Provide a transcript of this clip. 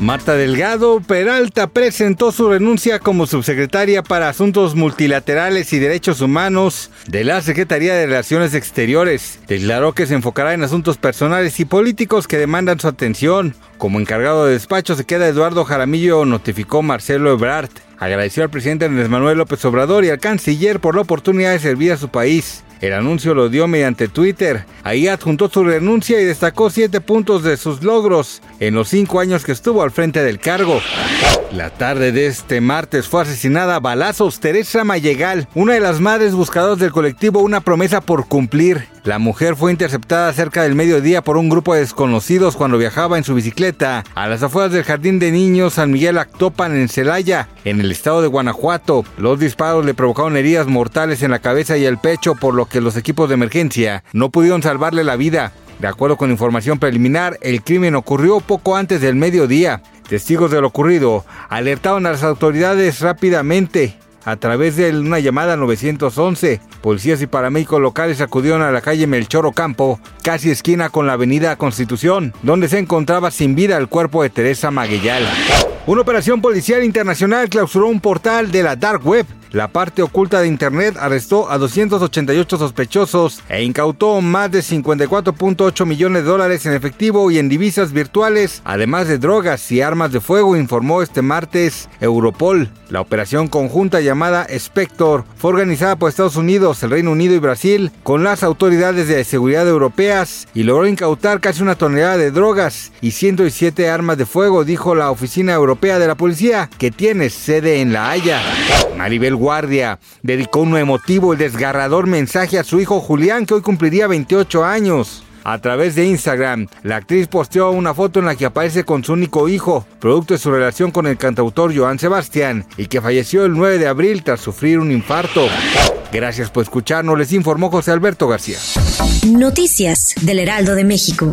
Marta Delgado Peralta presentó su renuncia como subsecretaria para Asuntos Multilaterales y Derechos Humanos de la Secretaría de Relaciones Exteriores. Declaró que se enfocará en asuntos personales y políticos que demandan su atención. Como encargado de despacho se queda Eduardo Jaramillo, notificó Marcelo Ebrard. Agradeció al presidente Andrés Manuel López Obrador y al canciller por la oportunidad de servir a su país. El anuncio lo dio mediante Twitter. Ahí adjuntó su renuncia y destacó siete puntos de sus logros en los cinco años que estuvo al frente del cargo. La tarde de este martes fue asesinada a balazos Teresa Mayegal, una de las madres buscadoras del colectivo Una promesa por cumplir. La mujer fue interceptada cerca del mediodía por un grupo de desconocidos cuando viajaba en su bicicleta a las afueras del Jardín de Niños San Miguel Actopan en Celaya, en el estado de Guanajuato. Los disparos le provocaron heridas mortales en la cabeza y el pecho, por lo que los equipos de emergencia no pudieron salvarle la vida. De acuerdo con información preliminar, el crimen ocurrió poco antes del mediodía. Testigos de lo ocurrido alertaron a las autoridades rápidamente a través de una llamada 911. Policías y paramédicos locales acudieron a la calle Melchor Ocampo, casi esquina con la avenida Constitución, donde se encontraba sin vida el cuerpo de Teresa Maguellal. Una operación policial internacional clausuró un portal de la Dark Web. La parte oculta de Internet arrestó a 288 sospechosos e incautó más de 54.8 millones de dólares en efectivo y en divisas virtuales, además de drogas y armas de fuego, informó este martes Europol. La operación conjunta llamada Spector fue organizada por Estados Unidos, el Reino Unido y Brasil con las autoridades de seguridad europeas y logró incautar casi una tonelada de drogas y 107 armas de fuego, dijo la Oficina Europea de la Policía, que tiene sede en La Haya. Maribel Guardia dedicó un emotivo y desgarrador mensaje a su hijo Julián, que hoy cumpliría 28 años. A través de Instagram, la actriz posteó una foto en la que aparece con su único hijo, producto de su relación con el cantautor Joan Sebastián, y que falleció el 9 de abril tras sufrir un infarto. Gracias por escucharnos, les informó José Alberto García. Noticias del Heraldo de México.